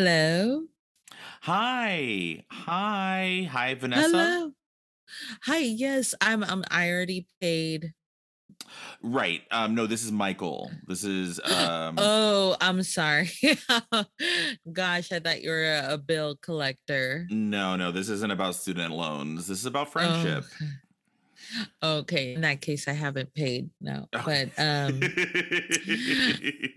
Hello? Hi. Hi. Hi, Vanessa. Hello. Hi, yes, I'm um I already paid. Right. Um, no, this is Michael. This is um Oh, I'm sorry. Gosh, I thought you were a, a bill collector. no, no, this isn't about student loans. This is about Oh, friendship. Okay. In that case, I haven't paid. No, Okay. but um,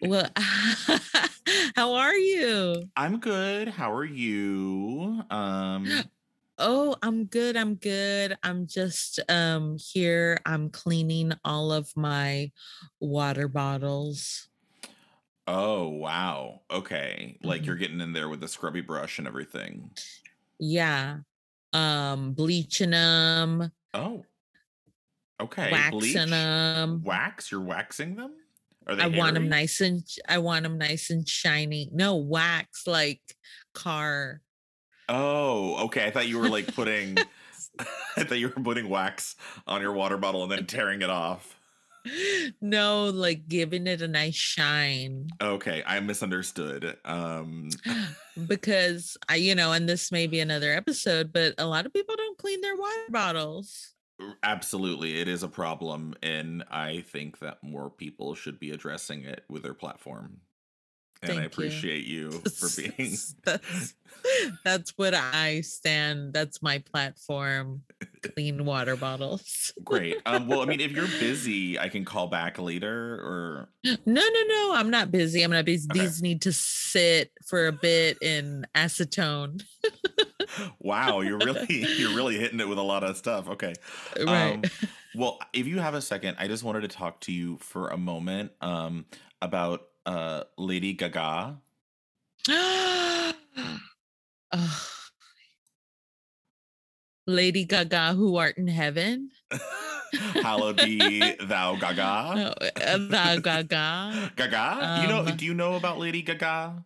well, how are you? I'm good. How are you? Um Oh, I'm good. I'm good. I'm just um here. I'm cleaning all of my water bottles. oh, wow. Okay. Like Mhm. you're getting in there with the scrubby brush and everything. Yeah. Um, bleaching them, Oh, okay. waxing Bleach? them. Wax? You're waxing them? Are they I they want them nice and I want them nice and shiny. No, wax like car. Oh, okay. I thought you were like putting I thought you were putting wax on your water bottle and then tearing it off. No, like giving it a nice shine. Okay, I misunderstood. Um Because I, you know, and this may be another episode, but a lot of people don't clean their water bottles. Absolutely it is a problem and I think that more people should be addressing it with their platform. And I Thank you. appreciate you for being that's that's what I stand. That's my platform. Clean water bottles. great. Um well, I mean, if you're busy, I can call back later or No, no, no. I'm not busy. I'm not busy. Okay. These need to sit for a bit in acetone. wow, you're really you're really hitting it with a lot of stuff. Okay. Right. Um, well, if you have a second, I just wanted to talk to you for a moment um, about uh, Lady Gaga. Ugh. Lady Gaga, who art in heaven? Hallowed be thou Gaga. No, uh, thou Gaga. Gaga? you know? Um, Do you know about Lady Gaga?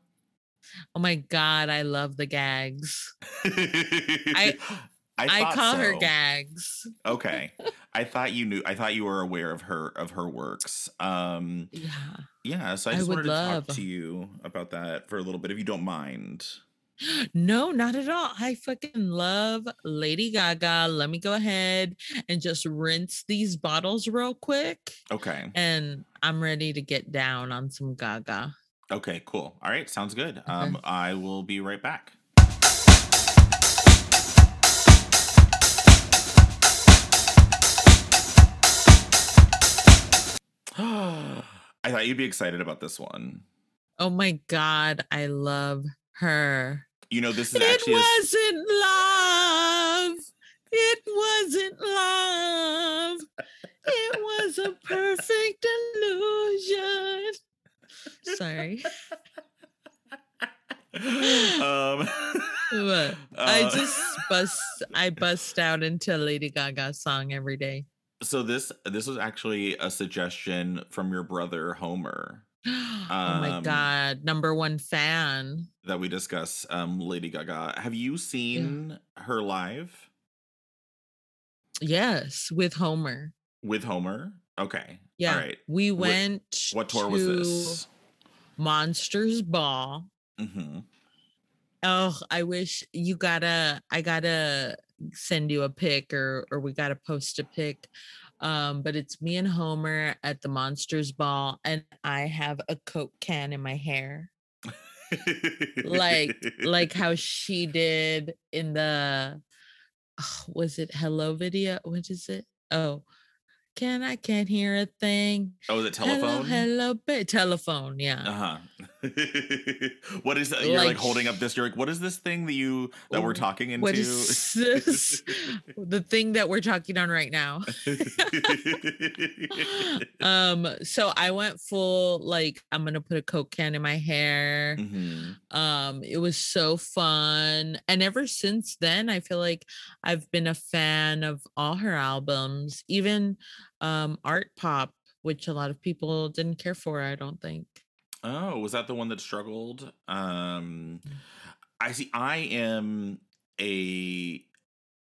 Oh my God, I love the gags. I I, thought call her gags. Okay, I thought you knew. I thought you were aware of her of her works. Um, Yeah. yeah, so I I just would wanted to love. talk to you about that for a little bit, if you don't mind. No, not at all. I fucking love Lady Gaga. Let me go ahead and just rinse these bottles real quick. Okay. And I'm ready to get down on some Gaga. Okay, cool. All right, sounds good. Okay. Um, I will be right back. I thought you'd be excited about this one. Oh my God, I love her. You know, this is It actually a wasn't love. It wasn't love. It was a perfect illusion. Sorry. um, What? I uh, just bust I bust out into Lady Gaga song every day. so this this was actually a suggestion from your brother Homer oh my Um, god, number one fan. that we discuss um Lady Gaga. Have you seen her live Yes, with Homer. with Homer? Okay. Yeah. All right. We Wh- went What tour was this? Monsters Ball. hmm Oh, I wish you gotta I gotta send you a pic or or we gotta post a pic. Um, but it's me and Homer at the Monsters Ball, and I have a Coke can in my hair. like like how she did in the oh, was it hello video what is it oh can i can't hear a thing oh, the it hello telephone? hello ba- telephone yeah Uh huh. what is that? You're like Like holding up this. You're like, what is this thing that you that we're talking into? what is this the thing that we're talking on right now um so i went full like i'm gonna put a coke can in my hair Mhm. um it was so fun and ever since then i feel like i've been a fan of all her albums even um Artpop which a lot of people didn't care for i don't think Oh, was that the one that struggled? Um, Mm. I see. I am a.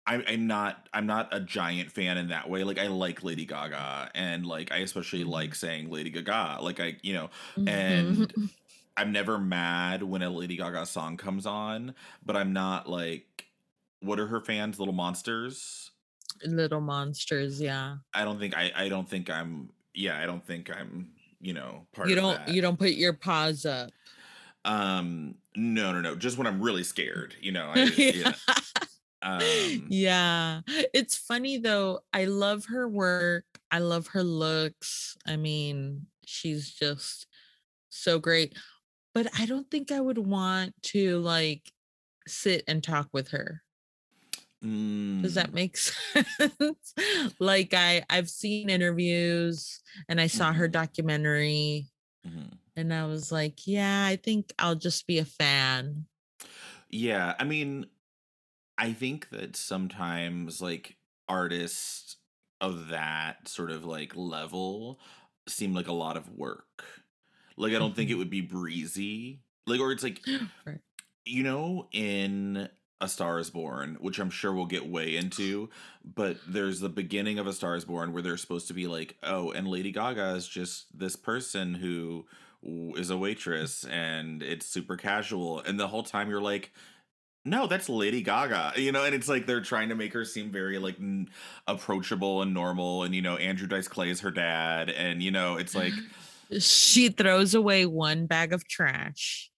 I, I'm not. I'm not a giant fan in that way. Like I like Lady Gaga, and like I especially like saying Lady Gaga. Like I, you know, Mhm. and I'm never mad when a Lady Gaga song comes on, but I'm not like what are her fans, little monsters? Little monsters, yeah. I don't think I I don't think I'm yeah, I don't think I'm, you know, part You don't you don't put your paws up. Um no, no, no, just when I'm really scared, you know. I, yeah. Um yeah. It's funny though. I love her work. I love her looks. I mean, she's just so great. But I don't think I would want to like sit and talk with her. Does that mm, make sense? like I I've seen interviews and I saw her mhm, documentary mhm. and I was like, yeah, I think I'll just be a fan. Yeah, I mean, I think that sometimes like artists of that sort of like level seem like a lot of work. Like I don't think it Mhm. would be breezy. Like or it's like Right. you know in A Star is Born, which I'm sure we'll get way into, but there's the beginning of A Star is Born where they're supposed to be like, "Oh, and Lady Gaga is just this person who is a waitress and it's super casual." And the whole time you're like, no, that's Lady Gaga, you know, and it's like they're trying to make her seem very like n- approachable and normal, and you know, Andrew Dice Clay is her dad, and you know, it's like, She throws away one bag of trash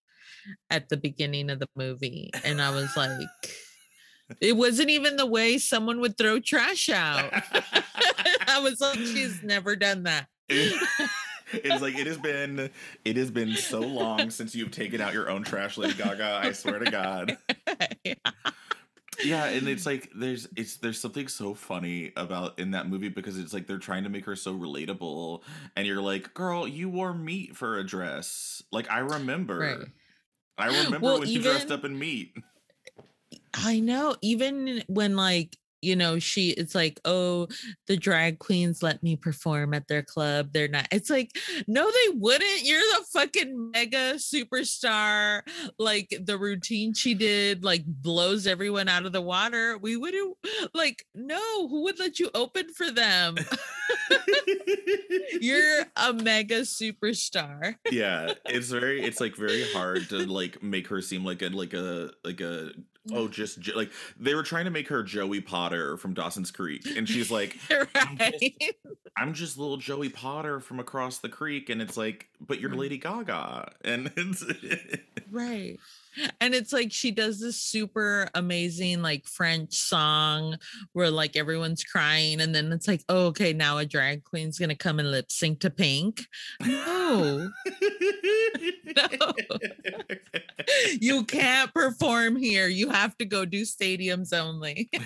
at the beginning of the movie. And I was like, it wasn't even the way someone would throw trash out. I was like, she's never done that. it's like it has been, it has been so long since you've taken out your own trash, Lady Gaga. I swear to God. Yeah. Yeah, and it's like there's it's there's something so funny about in that movie because it's like they're trying to make her so relatable, and you're like, girl, you wore meat for a dress. Like I remember. Right. I remember Well, when you dressed up in meat. I know, even when like, you know, she it's like, oh, the drag queens let me perform at their club. They're not, it's like, no, they wouldn't. You're the fucking mega superstar. Like the routine she did, like blows everyone out of the water. We wouldn't like, no, who would let you open for them? You're a mega superstar. yeah, it's very it's like very hard to like make her seem like a like a like a oh just Jo- like they were trying to make her Joey Potter from Dawson's Creek, and she's like, I'm just. I'm just little Joey Potter from across the creek, and it's like, but you're mm-hmm. Lady Gaga, and it's Right. And it's like she does this super amazing like French song where like everyone's crying and then it's like, oh, okay, now a drag queen's gonna come and lip sync to pink. No, no. You can't perform here. You have to go do stadiums only.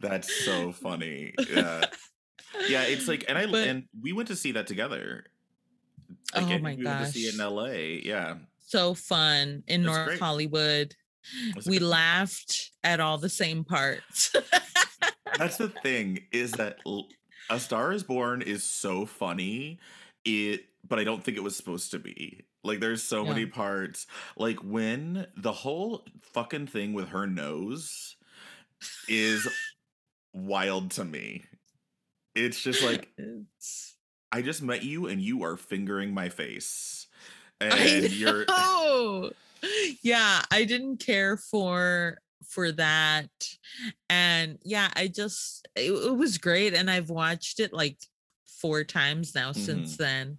That's so funny. Yeah. Yeah, it's like and I But and we went to see that together. Like oh my we went to see it in LA. Yeah. so fun in It's North great. Hollywood. We laughed at all the same parts. That's the thing is that A Star is Born is so funny. It but I don't think it was supposed to be. Like there's so Yeah. many parts like when the whole fucking thing with her nose is wild to me. It's just like It's I just met you and you are fingering my face. And you're. Yeah, I didn't care for for that. And yeah, I just it, it was great and I've watched it like four times now since Mhm. then.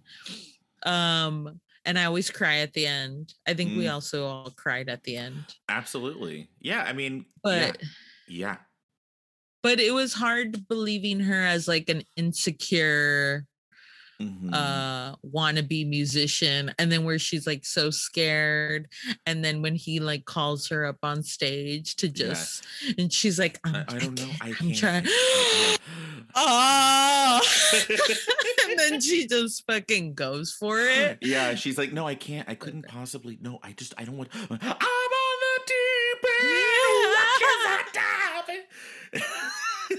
Um and I always cry at the end. I think we Mm, also all cried at the end. absolutely. Yeah, I mean, yeah. But Yeah. but it was hard believing her as like an insecure hmm uh wannabe musician and then where she's like so scared and then when he like calls her up on stage to Yeah. just and she's like i'm I, I I don't know. can't, I i'm can't. trying oh and then she just fucking goes for it yeah, she's like, no, I can't. I couldn't possibly. No, I just, I don't want. I'm on the deep end. yeah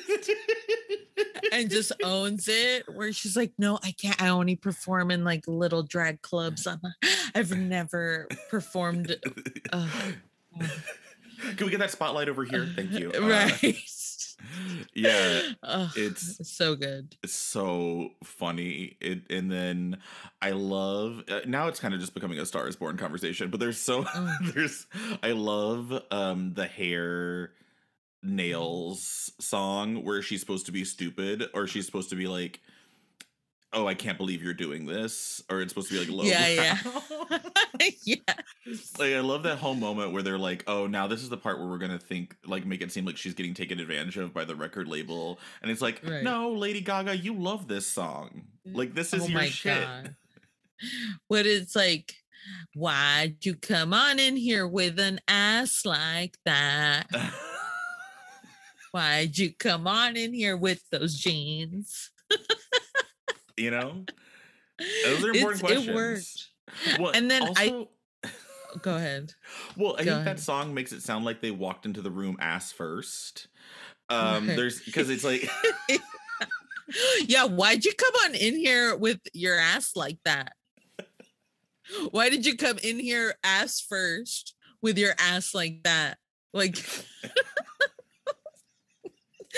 Watches and just owns it where she's like no i can't i only perform in like little drag clubs I'm, i've never performed uh, Can we get that spotlight over here? Thank you. Uh, right yeah, it's so good. it's so funny. It and then I love uh, now it's kind of just becoming a Star is Born conversation, but there's so there's I love um the hair nails song where she's supposed to be stupid or she's supposed to be like oh I can't believe you're doing this or it's supposed to be like low Yeah, yeah. yes. like I love that whole moment where they're like, "Oh, now this is the part where we're gonna think like make it seem like she's getting taken advantage of by the record label," and it's like, Right. "No, Lady Gaga, you love this song. Like this is oh your my shit." god. What it's like, why'd you come on in here with an ass like that? Why'd you come on in here with those jeans? you know, those are important It's- questions. It worked. Well, And then I- Go ahead. well, I Go think that song makes it sound like they walked into the room ass first. Um, Right. there's because it's like yeah, why'd you come on in here with your ass like that? Why did you come in here ass first with your ass like that? Like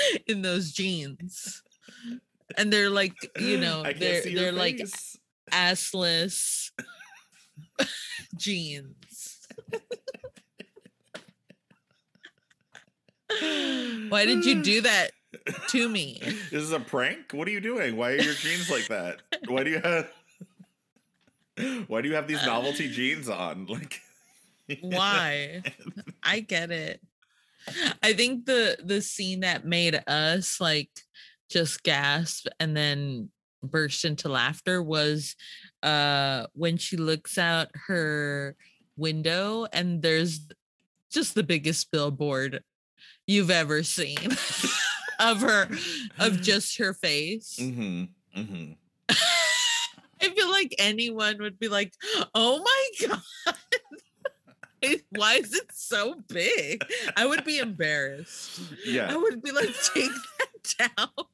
in those jeans. And they're like, you know, they're they're like face. assless jeans. Why did you do that to me? This is a prank. What are you doing? Why are your jeans like that? Why do you have? Why do you have these novelty jeans on? Like, Why? I get it. I think the the scene that made us like just gasp and then burst into laughter was uh when she looks out her window and there's just the biggest billboard you've ever seen of her of just her face. hmm hmm I feel like anyone would be like, "Oh my god, why is it so big?" I would be embarrassed. Yeah. I would be like, "Take that down."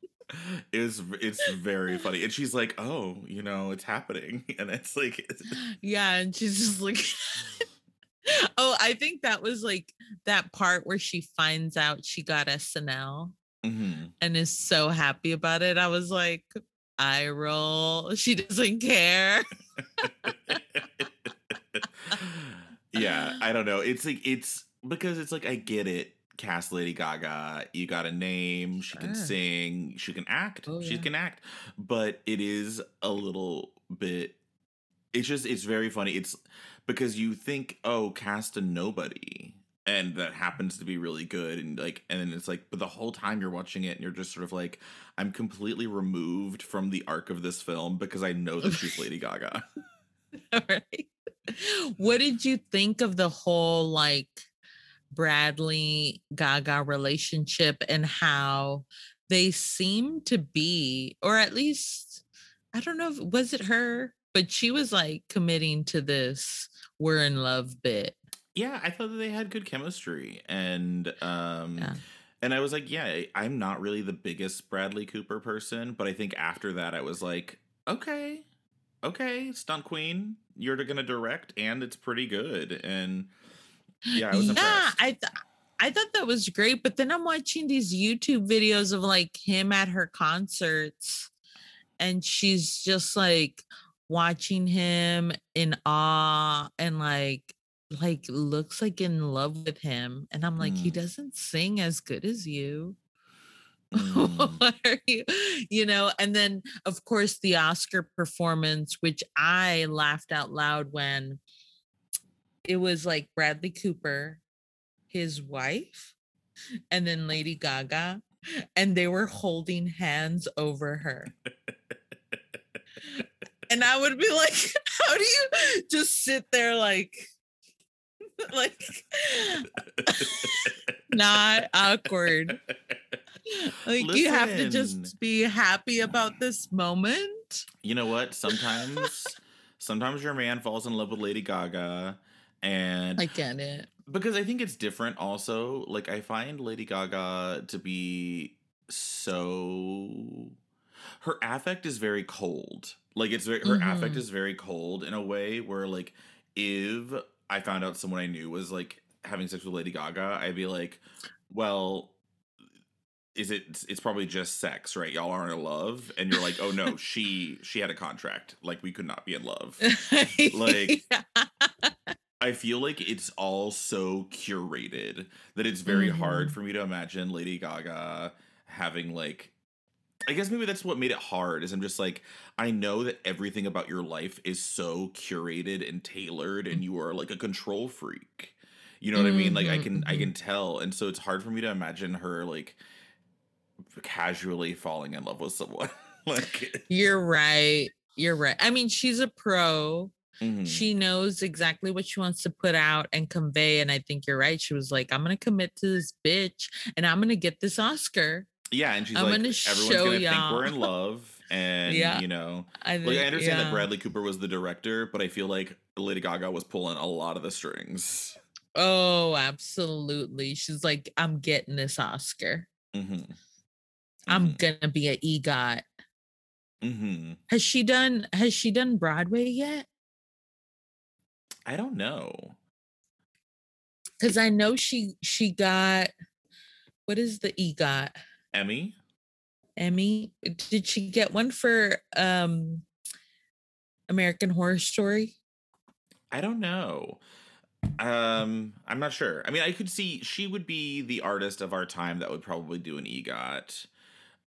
it's it's very funny, and she's like, "Oh, you know, it's happening," and it's like, Yeah, and she's just like, "Oh, I think that was like that part where she finds out she got SNL mhm. and is so happy about it." I was like, "I roll." She doesn't care. yeah, I don't know. It's like it's because it's like I get it. Cast Lady Gaga, you got a name. She can sing. She can act. Oh, she yeah. can act. But it is a little bit. It's just it's very funny. It's because you think, oh, cast a nobody, and that happens to be really good, and like, and then it's like, but the whole time you're watching it, and you're just sort of like, I'm completely removed from the arc of this film because I know that she's Lady Gaga. right. What did you think of the whole like Bradley Gaga relationship and how they seem to be, or at least I don't know if was it her, but she was like committing to this we're in love bit. Yeah, I thought that they had good chemistry, and um, Yeah. and I was like, yeah, I'm not really the biggest Bradley Cooper person, but I think after that, I was like, okay, okay, stunt queen, you're gonna direct, and it's pretty good, and yeah, I was yeah, impressed. I th- I thought that was great, but then I'm watching these YouTube videos of like him at her concerts, and she's just like watching him in awe and like like looks like in love with him, and I'm like, he Mm. doesn't sing as good as you. Mm. what are you you know and then of course the oscar performance which i laughed out loud when it was like bradley cooper his wife and then lady gaga and they were holding hands over her and i would be like how do you just sit there like like not awkward like you have to just be happy about this moment. you know what? Sometimes, sometimes your man falls in love with Lady Gaga, and I get it. because I think it's different also. Like I find Lady Gaga to be so her affect is very cold. Like it's very her affect Mhm. is very cold in a way where like if I found out someone I knew was like having sex with Lady Gaga, I'd be like, well, is it it's probably just sex, right? Y'all aren't in love and you're like, "Oh no, she she had a contract. Like we could not be in love." like I feel like it's all so curated that it's very mm-hmm. hard for me to imagine Lady Gaga having like I guess maybe that's what made it hard is I'm just like I know that everything about your life is so curated and tailored and you are like a control freak. You know what mm-hmm, I mean? Like I mm-hmm, can I mm-hmm. can tell and so it's hard for me to imagine her like casually falling in love with someone. like You're right. You're right. I mean, she's a pro. Mm-hmm. She knows exactly what she wants to put out and convey. And I think you're right. She was like, I'm going to commit to this bitch and I'm going to get this Oscar. Yeah. And she's I'm like, gonna everyone's going to think we're in love. And, yeah, you know, I, think, like, I understand yeah. that Bradley Cooper was the director, but I feel like Lady Gaga was pulling a lot of the strings. Oh, absolutely. She's like, I'm getting this Oscar. Mm-hmm. I'm mm-hmm. gonna be an EGOT. Mm-hmm. Has she done has she done Broadway yet? I don't know. Cause I know she she got what is the EGOT? Emmy. Emmy. Did she get one for um American Horror Story? I don't know. Um, I'm not sure. I mean, I could see she would be the artist of our time that would probably do an EGOT.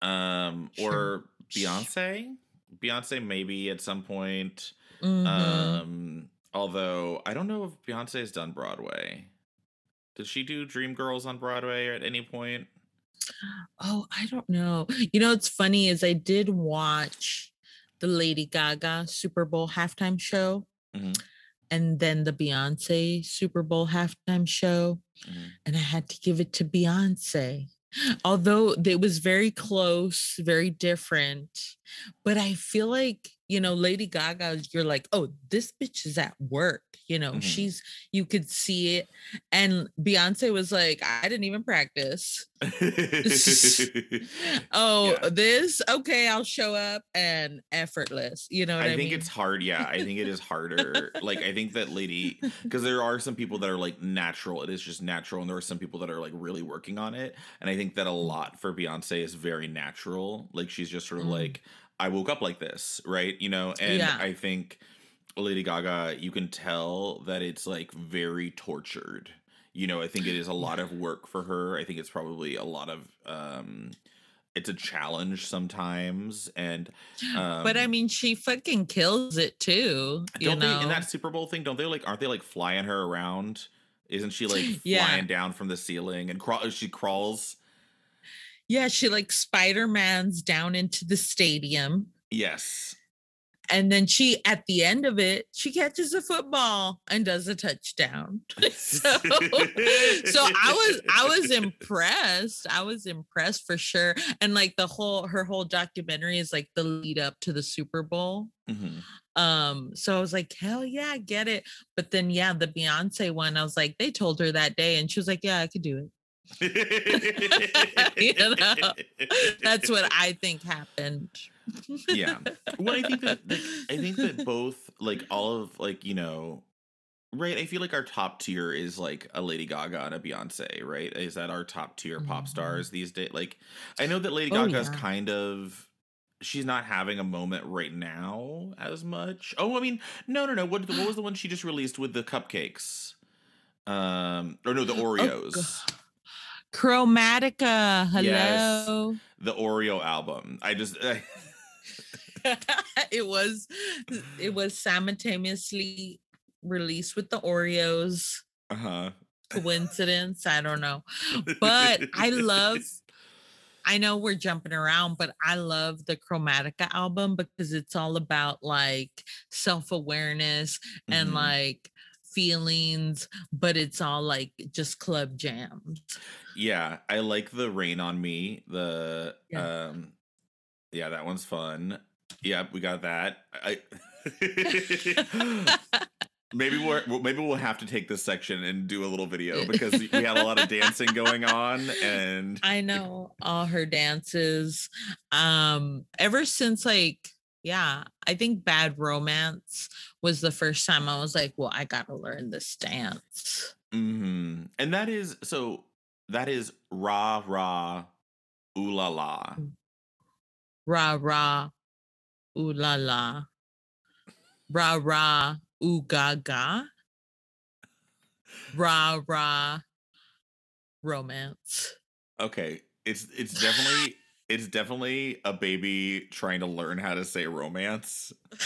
Um, sure. or Beyonce. Beyonce maybe at some point. Mm-hmm. Um, although I don't know if Beyonce has done Broadway. Did she do Dreamgirls on Broadway at any point? Oh, I don't know. You know, it's funny is I did watch the Lady Gaga Super Bowl halftime show. Mm-hmm. And then the Beyonce Super Bowl halftime show. Mm-hmm. And I had to give it to Beyonce although it was very close, very different. But I feel like, you know, Lady Gaga, you're like, oh, this bitch is at work. You know, mm-hmm. she's, you could see it. And Beyonce was like, I didn't even practice. oh, yeah. this, okay, I'll show up and effortless. You know I, I, think mean? it's hard. Yeah. I think it is harder. like, I think that Lady, because there are some people that are like natural. It is just natural. And there are some people that are like really working on it. And I think that a mm. lot for Beyonce is very natural. Like, she's just sort of mm. like, I woke up like this, right? You know, and yeah. I think Lady Gaga, you can tell that it's like very tortured. You know, I think it is a lot of work for her. I think it's probably a lot of um it's a challenge sometimes and um, but i um mean she fucking kills it too you don't know? they in that super bowl thing don't they like aren't they like flying her around isn't she like yeah. flying down from the ceiling and crawl she crawls yeah, she like Spider Man's down into the stadium. Yes. And then she, at the end of it, she catches a football and does a touchdown. so, so I was, I was impressed. I was impressed for sure. And like the whole, her whole documentary is like the lead up to the Super Bowl. Mm-hmm. Um, so I was like, hell yeah, I get it. But then, yeah, the Beyonce one, I was like, they told her that day, and she was like, yeah, I could do it. you know, that's what I think happened. yeah. Well, I think that like, I think that both like all of like you know, right? I feel like our top tier is like a Lady Gaga and a Beyonce, right? Is that our top tier mm-hmm. pop stars these days? Like, I know that Lady oh, Gaga is yeah. kind of she's not having a moment right now as much. Oh, I mean, no, no, no. What what was the one she just released with the cupcakes? Um, or no, the oh, Oreos. Oh, Chromatica. Hello. Yes, the Oreo album. I just it was it was simultaneously released with the Oreos. Uh-huh. Coincidence? I don't know. But I love I know we're jumping around, but I love the Chromatica album because it's all about like self-awareness mm-hmm. and like feelings, but it's all like just club jams. Yeah, I like the rain on me. The yeah. um yeah, that one's fun. Yeah, we got that. I maybe we're maybe we'll have to take this section and do a little video because we had a lot of dancing going on and I know all her dances um ever since like yeah, I think Bad Romance was the first time I was like, well, I got to learn this dance. Mm-hmm. And that is so that is rah rah Ooh la la. Ra rah Ooh la la. rah rah Ooh ga ga. Ra ra. Romance. Okay, it's it's definitely it's definitely a baby trying to learn how to say romance.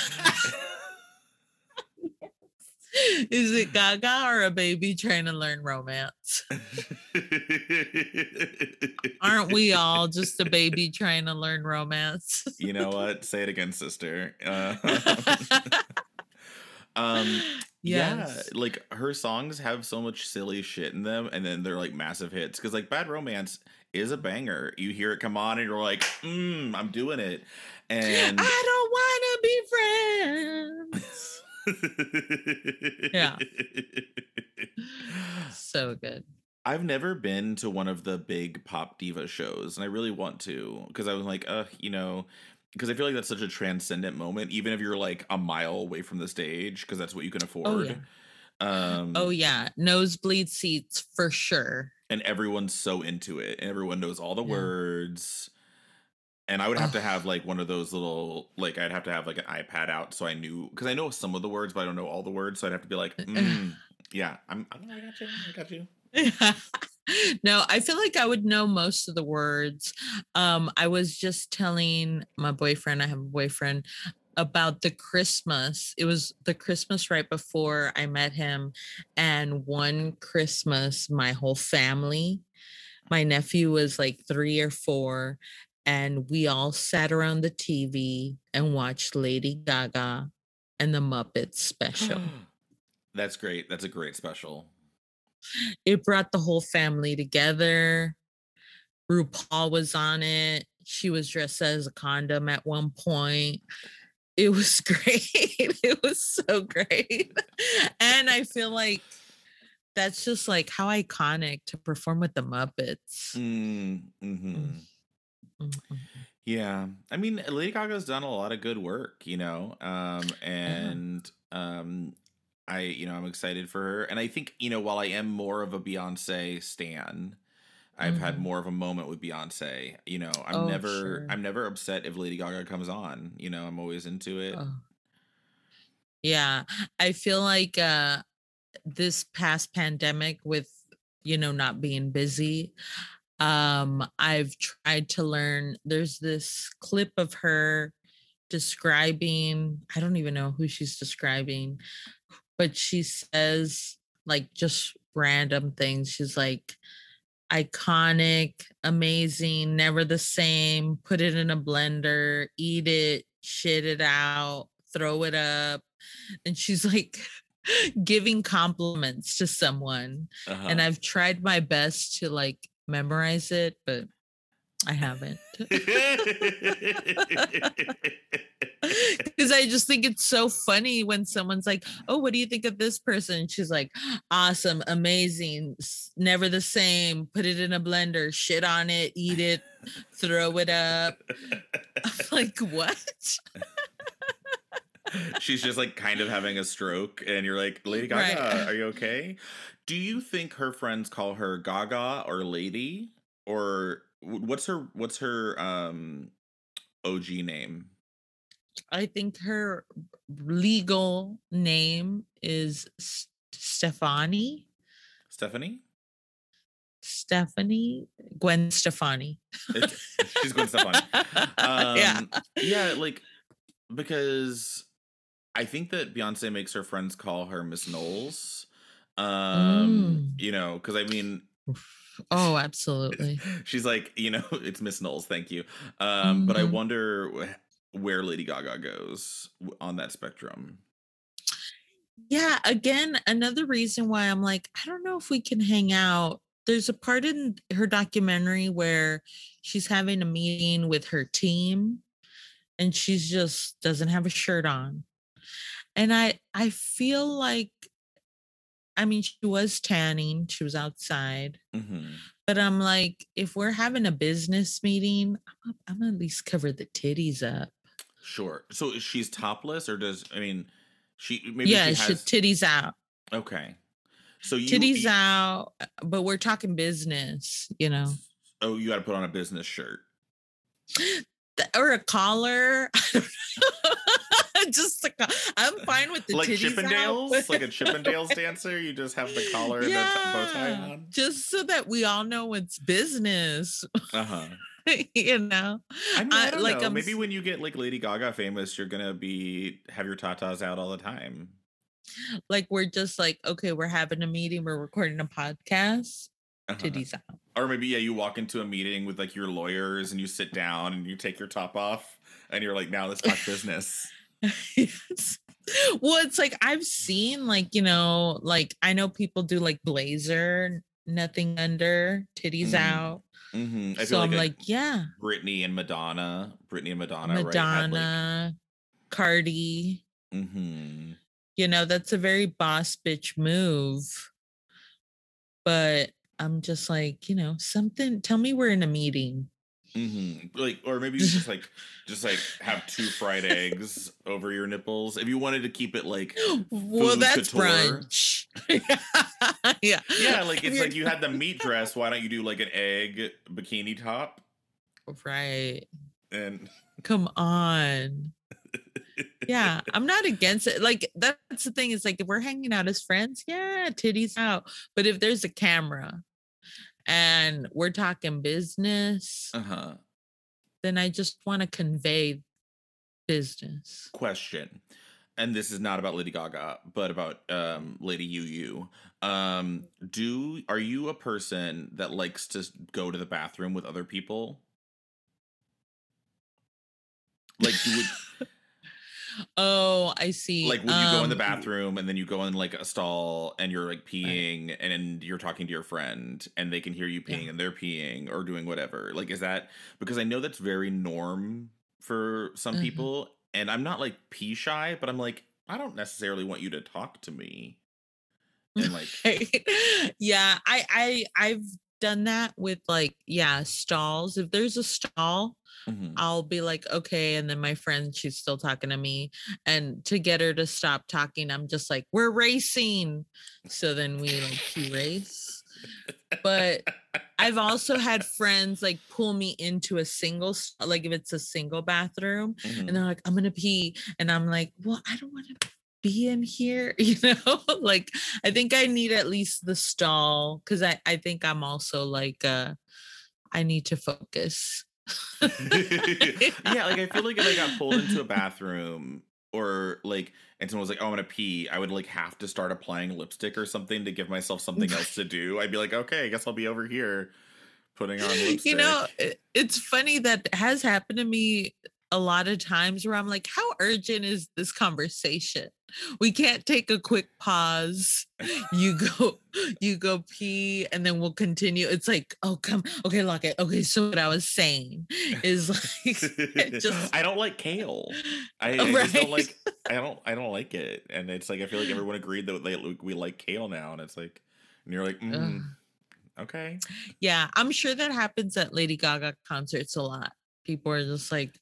Is it Gaga or a baby trying to learn romance? Aren't we all just a baby trying to learn romance? you know what? Say it again, sister. Uh, um, yeah, like her songs have so much silly shit in them, and then they're like massive hits. Because like Bad Romance is a banger. You hear it come on, and you're like, mm, I'm doing it. And I don't want to be friends. Yeah. so good. I've never been to one of the big pop diva shows, and I really want to because I was like, uh, you know, because I feel like that's such a transcendent moment, even if you're like a mile away from the stage, because that's what you can afford. Oh yeah. Um, Oh yeah. Nosebleed seats for sure. And everyone's so into it, and everyone knows all the Yeah. words. And I would have to have like one of those little, like I'd have to have like an iPad out so I knew because I know some of the words, but I don't know all the words. So I'd have to be like, mm, yeah, I'm, I'm, I got you, I got you. no, I feel like I would know most of the words. Um, I was just telling my boyfriend, I have a boyfriend, about the Christmas. It was the Christmas right before I met him. And one Christmas, my whole family, my nephew was like three or four, and we all sat around the TV and watched Lady Gaga and the Muppets special. That's great. That's a great special. it brought the whole family together. RuPaul was on it. She was dressed as a condom at one point. It was great. it was so great. And I feel like that's just like how iconic to perform with the Muppets. Mm, hmm Mm, mm, mm. Yeah, I mean, Lady Gaga's done a lot of good work, you know, um, and um, I, you know, I'm excited for her, and I think, you know, while I am more of a Beyonce stan, I've had Mhm. more of a moment with Beyonce. You know, I'm Oh, never, sure. I'm never upset if Lady Gaga comes on. You know, I'm always into it. Oh. Yeah, I feel like uh this past pandemic with you know not being busy um I've tried to learn there's this clip of her describing I don't even know who she's describing but she says like just random things she's like iconic amazing never the same put it in a blender eat it shit it out throw it up and she's like giving compliments to someone Uh-huh. and i've tried my best to like memorize it but i haven't. Because i just think it's so funny when someone's like oh what do you think of this person? She's like awesome amazing never the same put it in a blender shit on it eat it throw it up. I'm like what? She's just like kind of having a stroke, and you're like, Lady Gaga, Right. are you okay? Do you think her friends call her Gaga or Lady, or what's her what's her um OG name? I think her legal name is S- Stefani. Stephanie? Stephanie Gwen Stefani. She's Gwen Stefani. yeah. Um, yeah, like because I think that Beyonce makes her friends call her Miss Knowles. Um, Mm. you know, because I mean, Oh, absolutely. she's like, you know, it's Miss Knowles, thank you. Um, but I Mhm. wonder where Lady Gaga goes on that spectrum. Yeah. Again, another reason why I'm like, I don't know if we can hang out. There's a part in her documentary where she's having a meeting with her team and she's just doesn't have a shirt on. And I I feel like I mean she was tanning, she was outside. hmm But I'm like, if we're having a business meeting, I'm, I'm at least cover the titties up. Sure. So she's topless, or does I mean, she maybe yeah, she she has titties out, okay. So you titties y- out. uh, But we're talking business, you know. Oh, you got to put on a business shirt. Or a collar. just co- I'm fine with the like out, Chippendales, but- like a Chippendales dancer. You just have the collar and the t- bow tie on. just so that we all know it's business. Uh huh. you know, I mean, I I- like, know. Maybe when you get like Lady Gaga famous, you're gonna be have your tatas out all the time. like we're just like, okay, we're having a meeting, we're recording a podcast, Uh-huh. titties out. Or maybe yeah, you walk into a meeting with like your lawyers and you sit down and you take your top off and you're like, now let's talk business. Yes. Well, it's like I've seen like, you know, like I know people do like blazer, nothing under, titties Mm. out. hmm I so feel I'm like, like, yeah, Britney and Madonna, Britney and Madonna, Madonna, Cardi, right? Like, hmm you know, that's a very boss bitch move. But I'm just like, you know, something tell me we're in a meeting. Hmm Like, or maybe you just like, just like have two fried eggs over your nipples. If you wanted to keep it like, well, that's couture. brunch. yeah. yeah, like it's like you had the meat dress. Why don't you do like an egg bikini top? Right. And Come on. Yeah, I'm not against it. Like that's the thing is like if we're hanging out as friends, yeah, titties out. But if there's a camera and we're talking business, uh huh. then I just want to convey business. question and this is not about lady gaga but about um lady yu yu um do are you a person that likes to go to the bathroom with other people like do it, Oh, I see. like when you go in the Um, bathroom and then you go in like a stall and you're like peeing and you're talking to your friend and they can hear you Yeah. peeing and they're peeing or doing whatever like is that because i know that's very norm for some Mhm. people and i'm not like pee shy but i'm like i don't necessarily want you to talk to me and like yeah, I I I've done that with like yeah, stalls. If there's a stall, mhm. I'll be like, okay. And then my friend, she's still talking to me. And to get her to stop talking, I'm just like, we're racing. So then we like pee race. But I've also had friends like pull me into a single, like if it's a single bathroom, Mhm. and they're like, I'm gonna pee. And I'm like, well, I don't want to be in here, you know? like I think I need at least the stall because I, I think I'm also like uh I need to focus. yeah, like I feel like if I got pulled into a bathroom or like and someone was like, "Oh, I'm gonna pee," I would like have to start applying lipstick or something to give myself something else to do. I'd be like, "Okay, I guess I'll be over here putting on lipstick." you know, it's funny that has happened to me a lot of times where I'm like, how urgent is this conversation? We can't take a quick pause. You go, you go pee, and then we'll continue. It's like, oh, come, okay, lock it. Okay, so what I was saying is like, just I don't like kale. I, I just don't like. I don't. I don't like it, and it's like I feel like everyone agreed that they we like kale now, and it's like, and you're like, mm, okay. Yeah, I'm sure that happens at Lady Gaga concerts a lot. People are just like,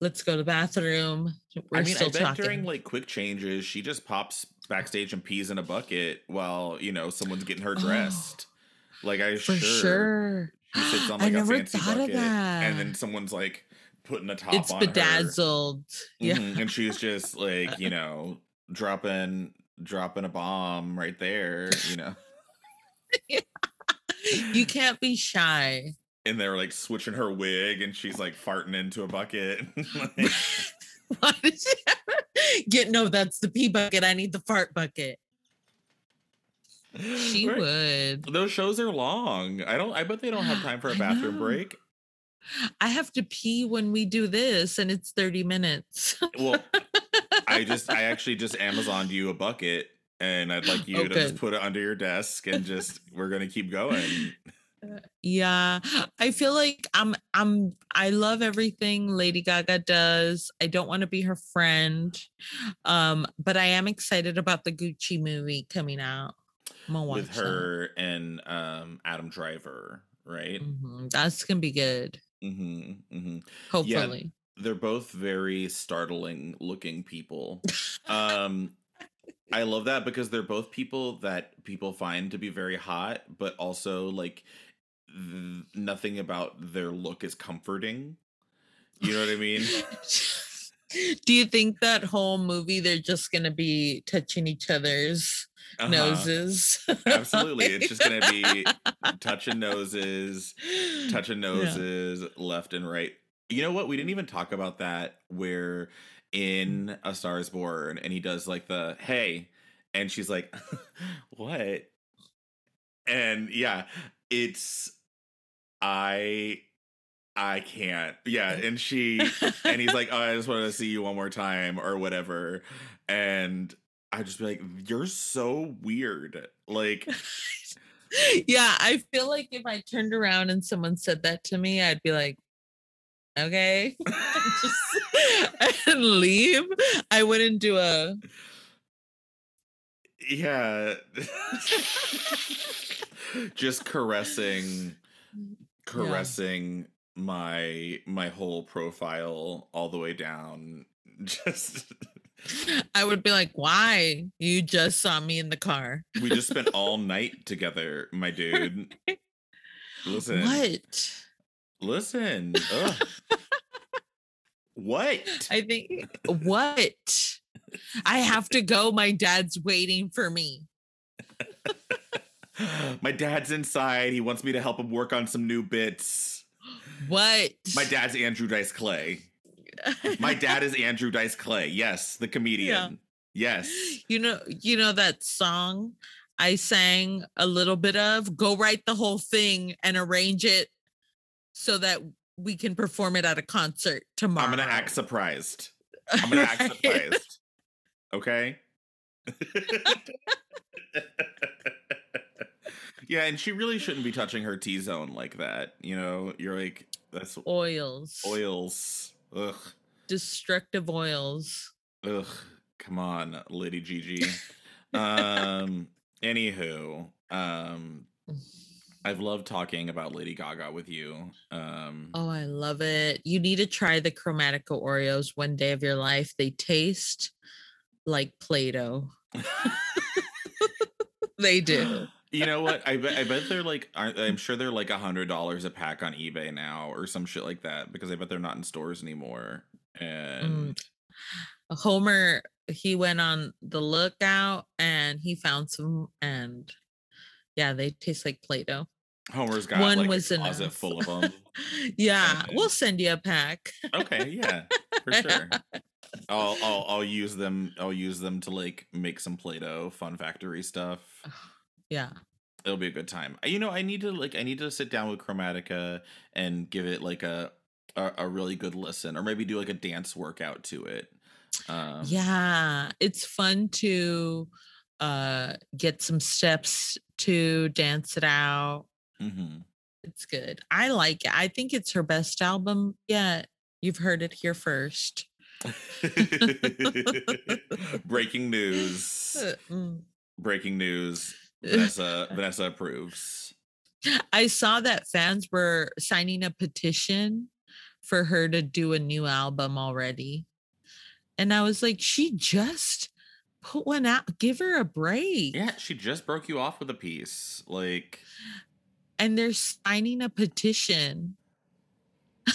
let's go to the bathroom. We're I mean, I still bet talking. during like quick changes, she just pops backstage and pees in a bucket while you know someone's getting her Oh, dressed. like I For sure, sure. she sits on I like a never fancy thought of bucket, and then someone's like putting a top It's on her. bedazzled. Yeah. Mhm, and she's just like you know dropping dropping a bomb right there, you know. you can't be shy. And they're like switching her wig, and she's like farting into a bucket. Like, Why did she ever get no? That's the pee bucket. I need the fart bucket. She right? would. Those shows are long. I don't. I bet they don't have time for a bathroom break. I have to pee when we do this, and it's 30 minutes. Well, I just I actually just Amazoned you a bucket and I'd like you Oh, to just put it under your desk and just we're gonna keep going. Yeah, I feel like I'm I'm I love everything Lady Gaga does. I don't want to be her friend. Um, but I am excited about the Gucci movie coming out. I'm gonna watch with her and um Adam Driver, right? that. Mhm, That's gonna be good. Mm-hmm. Mm-hmm. Hopefully. They're both very startling looking people. Um I love that because they're both people that people find to be very hot, but also like th- nothing about their look is comforting. You know what I mean? Do you think that whole movie they're just gonna be touching each other's Uh-huh. noses? Absolutely. It's just gonna be touching noses, touching Yeah. noses left and right. You know what? We didn't even talk about that where in A Star is Born and he does like the hey and she's like what? And yeah, it's I I can't. Yeah, and she and he's like, "Oh, I just want to see you one more time or whatever." And I just be like, "You're so weird." Like yeah, I feel like if I turned around and someone said that to me, I'd be like, okay, just and leave. I wouldn't do a yeah. just caressing caressing my my whole profile all the way down. Just I would be like, why? You just saw me in the car. we just spent all night together, my dude. Listen. What? Listen. What? I think what? I have to go. My dad's waiting for me. My dad's inside. He wants me to help him work on some new bits. What? My dad's Andrew Dice Clay. My dad is Andrew Dice Clay. Yes, the comedian. Yes. You know, you know that song I sang a little bit of? Go write the whole thing and arrange it so that we can perform it at a concert tomorrow. I'm gonna act surprised. I'm gonna act surprised. Okay. yeah, and she really shouldn't be touching her T zone like that. You know, you're like that's Oils. oils. Ugh. Destructive oils. Ugh. Come on, Lady Gigi. um. Anywho, um, I've loved talking about Lady Gaga with you. Um. Oh, I love it. You need to try the Chromatica Oreos one day of your life. They taste like Play Doh. They do. You know what? I bet I bet they're like I'm sure they're like a hundred dollars a pack on eBay now or some shit like that because I bet they're not in stores anymore. And mm. Homer, he went on the lookout and he found some, and yeah, they taste like Play Doh. Homer's got One like was a closet enough. full of them. yeah, we'll send you a pack. okay, yeah, for sure. I'll I'll I'll use them. I'll use them to like make some Play-Doh Fun Factory stuff. Yeah. It'll be a good time. You know, I need to like I need to sit down with Chromatica and give it like a a, a really good listen, or maybe do like a dance workout to it. Um, Yeah, it's fun to uh get some steps to dance it out. mhm. It's good. I like it. I think it's her best album yet. You've heard it here first. Breaking news. Mm. Breaking news. Vanessa Vanessa approves. I saw that fans were signing a petition for her to do a new album already. And I was like, she just put one out. Give her a break. Yeah, she just broke you off with a piece. Like And they're signing a petition.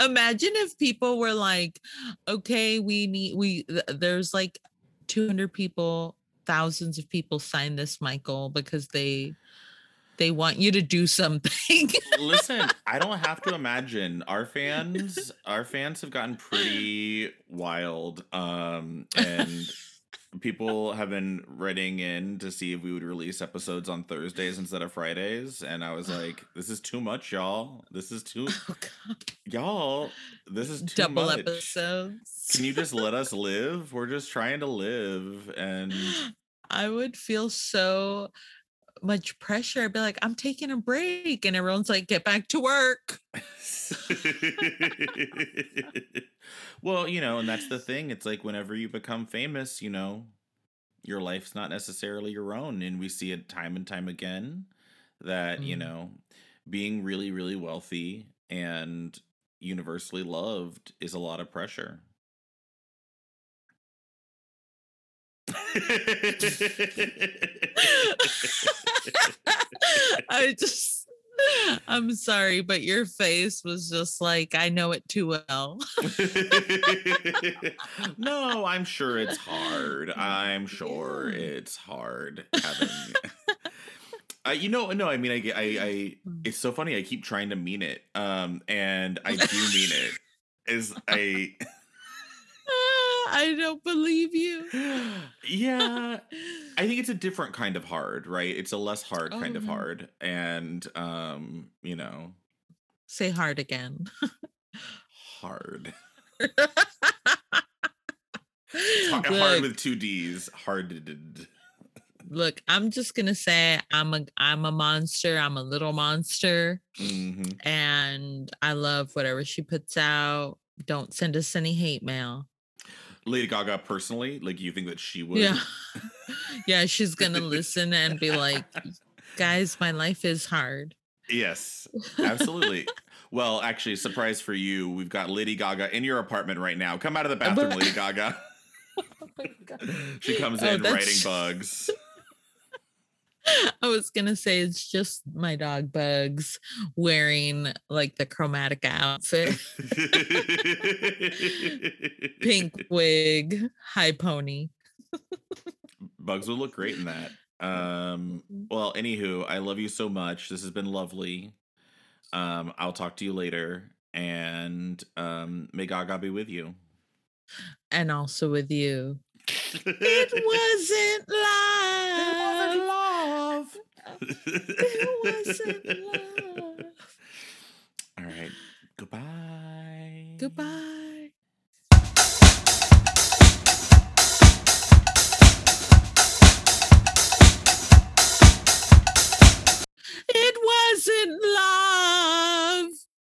Imagine if people were like, okay, we need, we, there's like 200 people, thousands of people sign this, Michael, because they, they want you to do something. listen, I don't have to imagine. Our fans our fans have gotten pretty wild. Um and people have been writing in to see if we would release episodes on Thursdays instead of Fridays. And I was like, this is too much, y'all. This is too Oh, y'all. This is too double much. episodes. Can you just let us live? We're just trying to live. And I would feel so much pressure. I'd be like, I'm taking a break. And everyone's like, get back to work. well, you know, and that's the thing. It's like whenever you become famous, you know, your life's not necessarily your own. And we see it time and time again that, you Mm. know, being really, really wealthy and universally loved is a lot of pressure. I just I'm sorry, but your face was just like, I know it too well. no, I'm sure it's hard. I'm sure it's hard having. Uh, you know, no, I mean, I, I, I, it's so funny. I keep trying to mean it, um, and I do mean it. Is I, I don't believe you. yeah, I think it's a different kind of hard, right? It's a less hard kind of Oh. hard, and um, you know, Say hard again. hard. Hard, hard with two D's. Hard. look, I'm just gonna say I'm a I'm a monster. I'm a little monster. hmm and I love whatever she puts out. Don't send us any hate mail. Lady Gaga personally, like you think that she would? Yeah. yeah, she's gonna listen and be like, guys, my life is hard. Yes, absolutely. well, actually, surprise for you, we've got Lady Gaga in your apartment right now. Come out of the bathroom, Lady Gaga. Oh she comes Oh, in writing bugs. I was gonna say it's just my dog Bugs wearing like the chromatic outfit, pink wig, high pony. bugs would look great in that. Um, well, anywho, I love you so much. This has been lovely. Um, I'll talk to you later, and um, may Gaga be with you. And also with you. It wasn't love. It wasn't love. All right. Goodbye. Goodbye. It wasn't love.